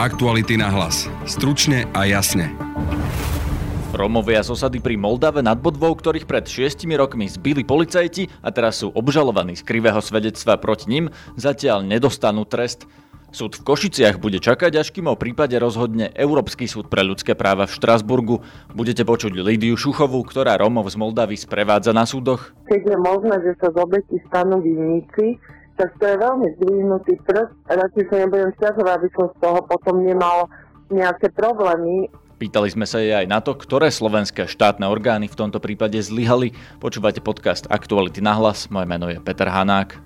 Aktuality na hlas. Stručne a jasne. Romovia z osady pri Moldave nad Bodvou, ktorých pred šiestimi rokmi zbili policajti a teraz sú obžalovaní z krivého svedectva proti ním, zatiaľ nedostanú trest. Súd v Košiciach bude čakať, až kým o prípade rozhodne Európsky súd pre ľudské práva v Štrasburgu. Budete počuť Lidiu Šuchovú, ktorá Romov z Moldavy sprevádza na súdoch. Keď je možné, že sa z obeti stanú vinníci, tak to je veľmi zdvihnutý prst. Radšej sa nebudem stiažovať, aby som z toho potom nemal nejaké problémy. Pýtali sme sa jej aj na to, ktoré slovenské štátne orgány v tomto prípade zlyhali. Počúvate podcast Aktuality na hlas. Moje meno je Peter Hanák.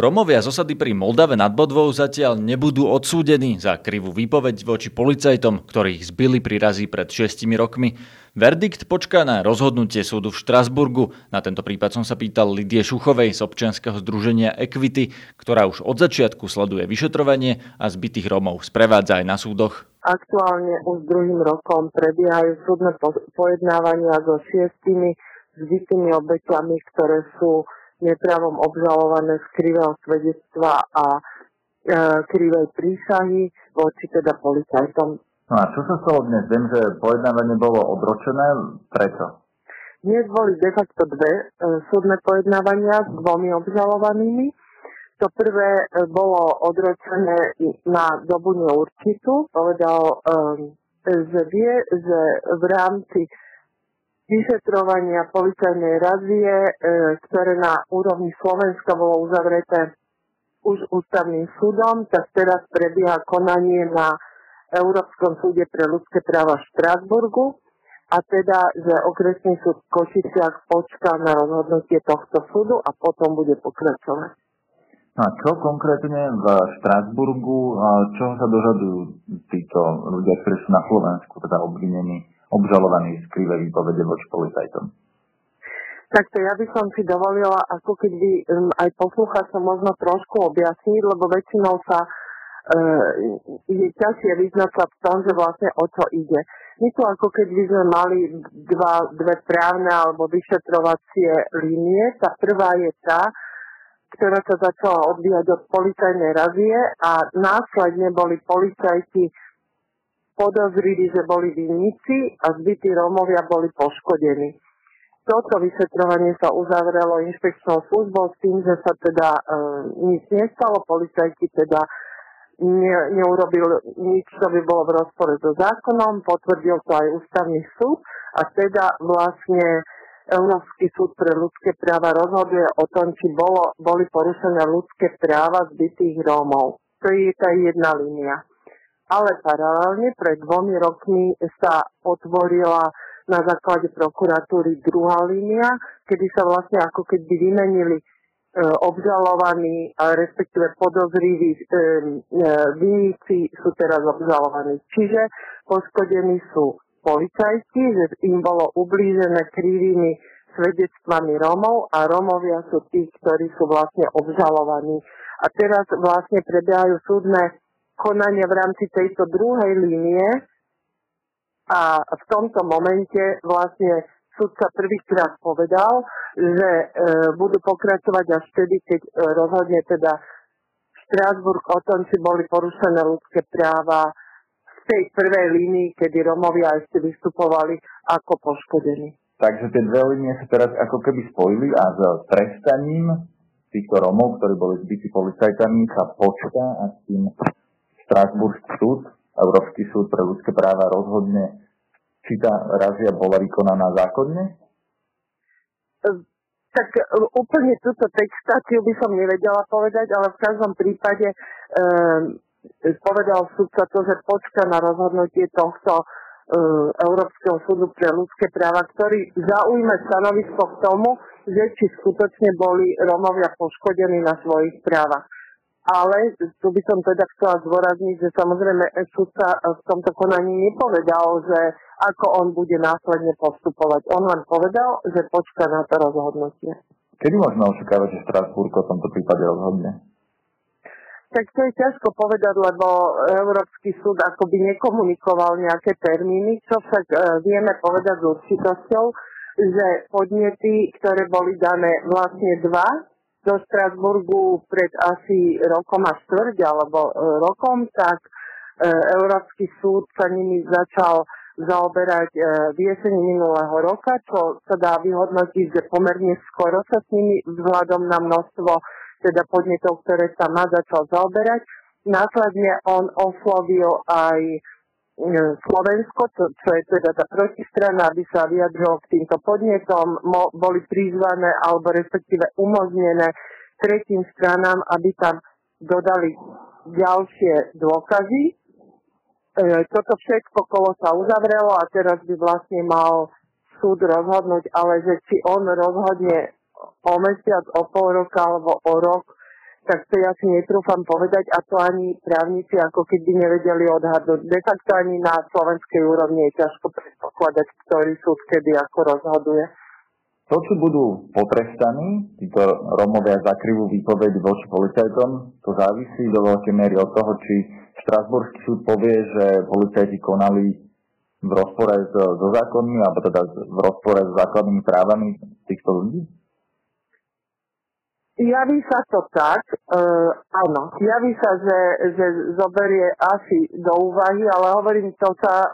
Romovia z osady pri Moldave nad Bodvou zatiaľ nebudú odsúdení za krivú výpoveď voči policajtom, ktorých zbili pri razi pred 6 rokmi. Verdikt počká na rozhodnutie súdu v Štrasburgu. Na tento prípad som sa pýtal Lidie Šuchovej z občianskeho združenia Equity, ktorá už od začiatku sleduje vyšetrovanie a zbytých Romov sprevádza aj na súdoch. Aktuálne už druhým rokom prebiehajú súdne pojednávania so šiestimi zbytými obeťami, ktoré sú nepravom obžalované z krivého svedectva a e, krivej prísahy voči teda policajtom. No a čo sa stalo dnes? Viem, že pojednávanie bolo odročené. Prečo? Dnes boli de facto dve e, súdne pojednávania s dvomi obžalovanými. To prvé e, bolo odročené na dobu neurčitú. Povedal, e, že vie, že v rámci vyšetrovania policajnej razie, e, ktoré na úrovni Slovenska bolo uzavreté už ústavným súdom, tak teraz prebieha konanie na Európskom súde pre ľudské práva v Štrásburgu a teda, že okresný súd v Košiciach počká na rozhodnutie tohto súdu a potom bude pokračovať. No a čo konkrétne v Štrásburgu, čo sa dožadujú títo ľudia, ktorí sú na Slovensku, teda obvinení, obžalovaní z krivé výpovede voči policajtom? Takto ja by som si dovolila, ako keby um, aj poslucháčom možno trošku objasniť, lebo väčšinou sa je ťažšie vyznať sa v tom, že vlastne o čo ide. My tu ako keby sme mali dva, dve právne alebo vyšetrovacie línie. Tá prvá je tá, ktorá sa začala odvíjať od policajnej razie a následne boli policajti podozrili, že boli vinníci a zbytí Rómovia boli poškodení. Toto vyšetrovanie sa uzavrelo inšpekčnou službou s tým, že sa teda e, nič nestalo, policajti teda ne, neurobil nič, čo by bolo v rozpore so zákonom, potvrdil to aj ústavný súd a teda vlastne Európsky súd pre ľudské práva rozhoduje o tom, či bolo, boli porušené ľudské práva zbytých Rómov. To je tá jedna línia. Ale paralelne pred dvomi rokmi sa otvorila na základe prokuratúry druhá línia, kedy sa vlastne ako keby vymenili obžalovaní, respektíve podozriví e, e, vinníci sú teraz obžalovaní. Čiže poškodení sú policajti, že im bolo ublížené krivými svedectvami Rómov a Rómovia sú tí, ktorí sú vlastne obžalovaní. A teraz vlastne prebiehajú súdne konania v rámci tejto druhej línie a v tomto momente vlastne sudca prvýkrát povedal, že e, budú pokračovať až vtedy, keď e, rozhodne teda Štrásburg o tom, či boli porušené ľudské práva v tej prvej línii, kedy Romovia ešte vystupovali ako poškodení. Takže tie dve línie sa teraz ako keby spojili a s trestaním týchto Romov, ktorí boli zbytí policajtami, sa počká a s tým Strasburský súd, Európsky súd pre ľudské práva rozhodne, či tá razia bola vykonaná zákonne tak e, úplne túto textáciu by som nevedela povedať, ale v každom prípade e, povedal súdca to, že počka na rozhodnutie tohto e, Európskeho súdu pre ľudské práva, ktorý zaujme stanovisko k tomu, že či skutočne boli Romovia poškodení na svojich právach. Ale tu by som teda chcela zdôrazniť, že samozrejme súdca v tomto konaní nepovedal, že ako on bude následne postupovať. On len povedal, že počká na to rozhodnutie. Kedy možno očakávať, že Strasburg o tomto prípade rozhodne? Tak to je ťažko povedať, lebo Európsky súd akoby nekomunikoval nejaké termíny, čo však e, vieme povedať s určitosťou, že podnety, ktoré boli dané vlastne dva, do Strasburgu pred asi rokom a štvrť alebo e, rokom, tak e, Európsky súd sa nimi začal zaoberať e, v jeseni minulého roka, čo sa dá vyhodnotiť, že pomerne skoro sa s nimi vzhľadom na množstvo teda podnetov, ktoré sa má začal zaoberať. Následne on oslovil aj Slovensko, čo, čo je teda tá protistrana, aby sa vyjadrilo k týmto podnetom, mo, boli prizvané alebo respektíve umožnené tretím stranám, aby tam dodali ďalšie dôkazy. E, toto všetko kolo sa uzavrelo a teraz by vlastne mal súd rozhodnúť, ale že či on rozhodne o mesiac, o pol roka alebo o rok, tak to ja si netrúfam povedať a to ani právnici ako keby nevedeli odhadnúť. De facto ani na slovenskej úrovni je ťažko predpokladať, ktorý súd kedy ako rozhoduje. To, čo budú potrestaní, títo Romovia za krivú výpoveď voči policajtom, to závisí do veľkej miery od toho, či Štrasburský súd povie, že policajti konali v rozpore so, so zákonmi, alebo teda v rozpore s základnými právami týchto ľudí? Javí sa to tak, uh, áno, javí sa, že, že zoberie asi do úvahy, ale hovorím, to sa,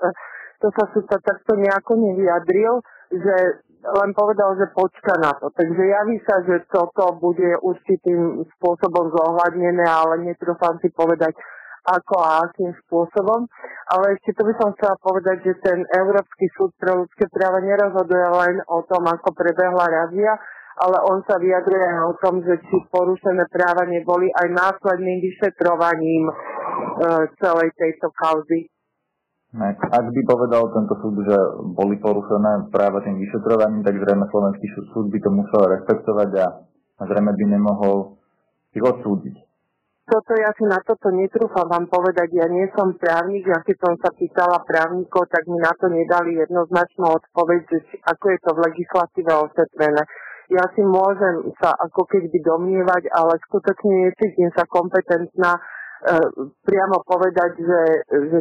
to sa súd takto nejako nevyjadril, že len povedal, že počka na to. Takže javí sa, že toto bude určitým spôsobom zohľadnené, ale netrúfam si povedať, ako a akým spôsobom. Ale ešte to by som chcela povedať, že ten Európsky súd pre ľudské práva nerozhoduje len o tom, ako prebehla razia, ale on sa vyjadruje o tom, že či porušené práva neboli aj následným vyšetrovaním e, celej tejto kauzy. Ak by povedal tento súd, že boli porušené práva tým vyšetrovaním, tak zrejme slovenský súd by to musel rešpektovať a zrejme by nemohol ich odsúdiť toto ja si na toto netrúfam vám povedať. Ja nie som právnik, ja keď som sa pýtala právnikov, tak mi na to nedali jednoznačnú odpoveď, že ako je to v legislatíve ošetrené. Ja si môžem sa ako keby domnievať, ale skutočne necítim sa kompetentná e, priamo povedať, že, že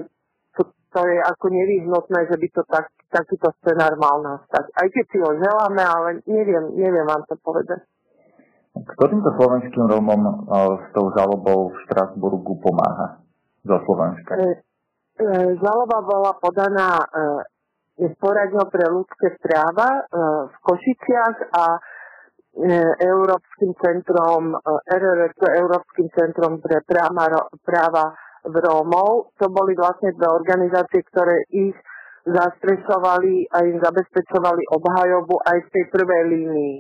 to, to je ako nevyhnutné, že by to tak, takýto scenár mal nastať. Aj keď si ho želáme, ale neviem, neviem vám to povedať. Kto týmto slovenským Rómom e, s tou žalobou v Štrasburgu pomáha zo Slovenska? E, e, žaloba bola podaná poradňou pre ľudské práva v Košiciach a Európskym centrom, RRC, Európskym centrom pre práva, práva v Rómov. To boli vlastne dve organizácie, ktoré ich zastrešovali a im zabezpečovali obhajobu aj v tej prvej línii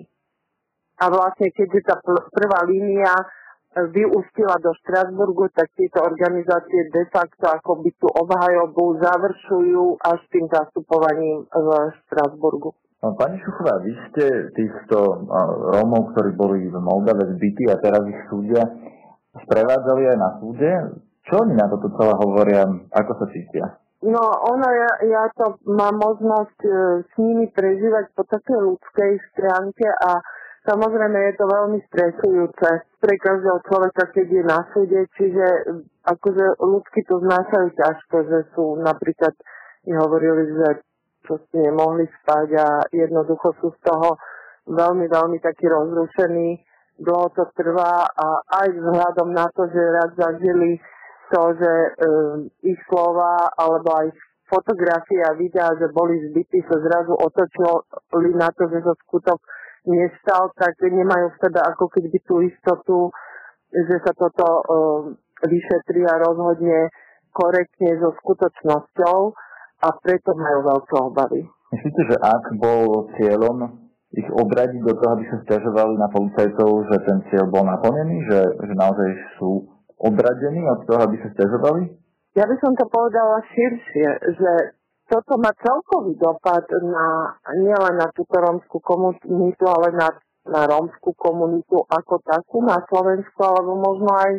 a vlastne keďže tá prvá línia e, vyústila do Štrasburgu, tak tieto organizácie de facto ako by tú obhajobu završujú až tým zastupovaním v Štrasburgu. Pani Šuchová, vy ste týchto Rómov, ktorí boli v Moldave zbytí a teraz ich súdia, sprevádzali aj na súde. Čo oni na toto celé hovoria? Ako sa cítia? No, ono, ja, ja to mám možnosť e, s nimi prežívať po takej ľudskej stránke a Samozrejme je to veľmi stresujúce pre každého človeka, keď je na súde, čiže akože ľudsky to znášajú ťažko, že sú napríklad, mi hovorili, že proste nemohli spať a jednoducho sú z toho veľmi, veľmi takí rozrušení. Dlho to trvá a aj vzhľadom na to, že raz zažili to, že um, ich slova alebo aj fotografie a videá, že boli zbytí, sa zrazu otočili na to, že sa skutok nestal, tak nemajú v sebe ako keby tú istotu, že sa toto uh, vyšetrí a rozhodne korektne so skutočnosťou a preto majú veľké obavy. Myslíte, že ak bol cieľom ich obradiť do toho, aby sa stiažovali na policajtov, že ten cieľ bol naplnený, že, že naozaj sú obradení od toho, aby sa stiažovali? Ja by som to povedala širšie, že toto má celkový dopad na, nielen na túto rómskú komunitu, ale na, na rómskú komunitu ako takú na Slovensku, alebo možno aj,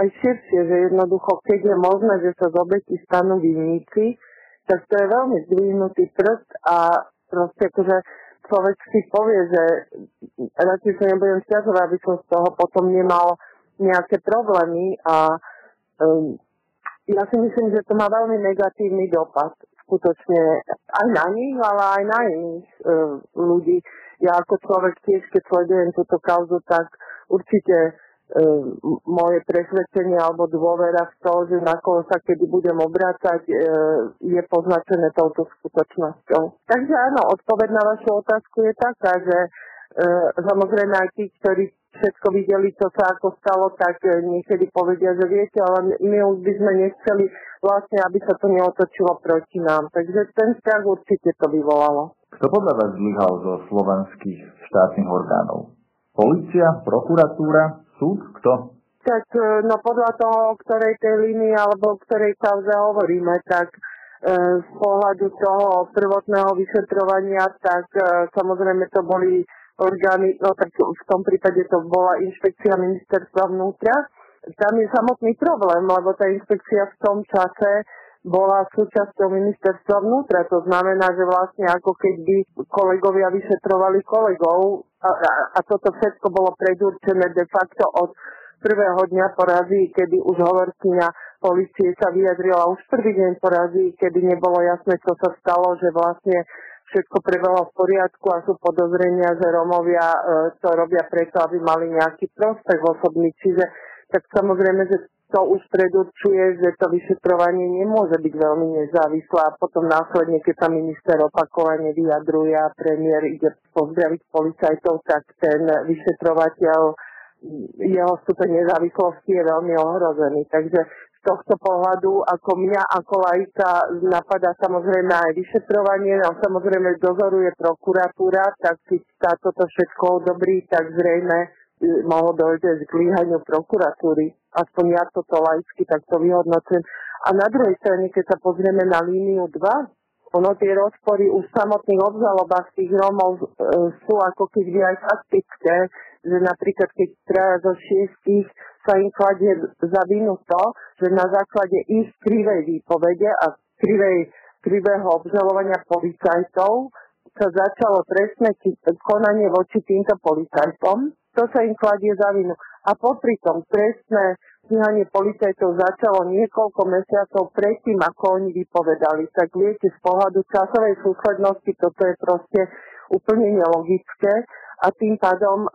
aj širšie, že jednoducho, keď je možné, že sa z obeti stanú vinníci, tak to je veľmi zdvihnutý prst a proste akože človek si povie, že radšej sa nebudem stiažovať, aby som z toho potom nemal nejaké problémy a um, ja si myslím, že to má veľmi negatívny dopad skutočne aj na nich, ale aj na iných e, ľudí. ja ako človek tiež, keď sledujem túto kauzu, tak určite moje presvedčenie alebo dôvera v to, že na koho sa kedy budem obrácať, e, je poznačené touto skutočnosťou. Takže áno, odpoveď na vašu otázku je taká, že e, samozrejme aj tí, ktorí všetko videli, čo sa ako stalo, tak e, niekedy povedia, že viete, ale my už by sme nechceli vlastne, aby sa to neotočilo proti nám. Takže ten strach určite to vyvolalo. Kto podľa vás zlyhal zo slovenských štátnych orgánov? Polícia, prokuratúra, súd? Kto? Tak e, no podľa toho, o ktorej tej línii alebo o ktorej kauze hovoríme, tak e, z pohľadu toho prvotného vyšetrovania, tak samozrejme to boli orgány, no tak v tom prípade to bola inšpekcia ministerstva vnútra. Tam je samotný problém, lebo tá inšpekcia v tom čase bola súčasťou ministerstva vnútra. To znamená, že vlastne ako keby kolegovia vyšetrovali kolegov a, a, a toto všetko bolo predurčené de facto od prvého dňa porazí, kedy už hovorkyňa policie sa vyjadrila už prvý deň porazí, kedy nebolo jasné, čo sa stalo, že vlastne všetko prebehlo v poriadku a sú podozrenia, že Romovia e, to robia preto, aby mali nejaký prospech osobný. Čiže tak samozrejme, že to už predurčuje, že to vyšetrovanie nemôže byť veľmi nezávislé a potom následne, keď sa minister opakovane vyjadruje a premiér ide pozdraviť policajtov, tak ten vyšetrovateľ jeho stupeň nezávislosti je veľmi ohrozený. Takže tohto pohľadu, ako mňa ako lajka napadá samozrejme aj vyšetrovanie a samozrejme dozoruje prokuratúra, tak keď sa toto všetko odobrí, tak zrejme e, mohlo dojde k zlyhaniu prokuratúry. Aspoň ja toto laicky takto vyhodnocujem. A na druhej strane, keď sa pozrieme na líniu 2, ono tie rozpory už samotných obžalobách tých Rómov e, sú ako keby aj faktické, že napríklad keď traja zo šiestich sa im kladie za vinu to, že na základe ich krivej výpovede a krivej, krivého obžalovania policajtov sa začalo trestné konanie voči týmto policajtom. To sa im kladie za vinu. A popri tom trestné stíhanie policajtov začalo niekoľko mesiacov predtým, ako oni vypovedali. Tak viete, z pohľadu časovej súslednosti toto je proste úplne nelogické a tým pádom e,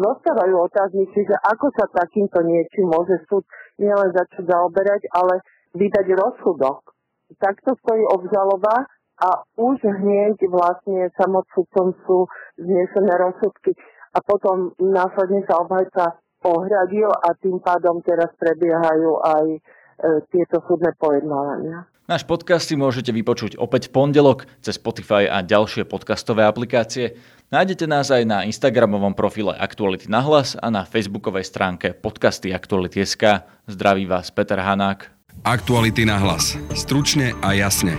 zostávajú otázniky, že ako sa takýmto niečím môže súd nielen začať zaoberať, ale vydať rozsudok. Takto stojí obžaloba a už hneď vlastne samotcúcom sú znesené rozsudky a potom následne sa obhajca ohradil a tým pádom teraz prebiehajú aj e, tieto súdne pojednávania. Náš podcast si môžete vypočuť opäť v pondelok cez Spotify a ďalšie podcastové aplikácie. Nájdete nás aj na Instagramovom profile Aktuality na hlas a na facebookovej stránke podcasty Aktuality.sk. Zdraví vás Peter Hanák. Aktuality na hlas. Stručne a jasne.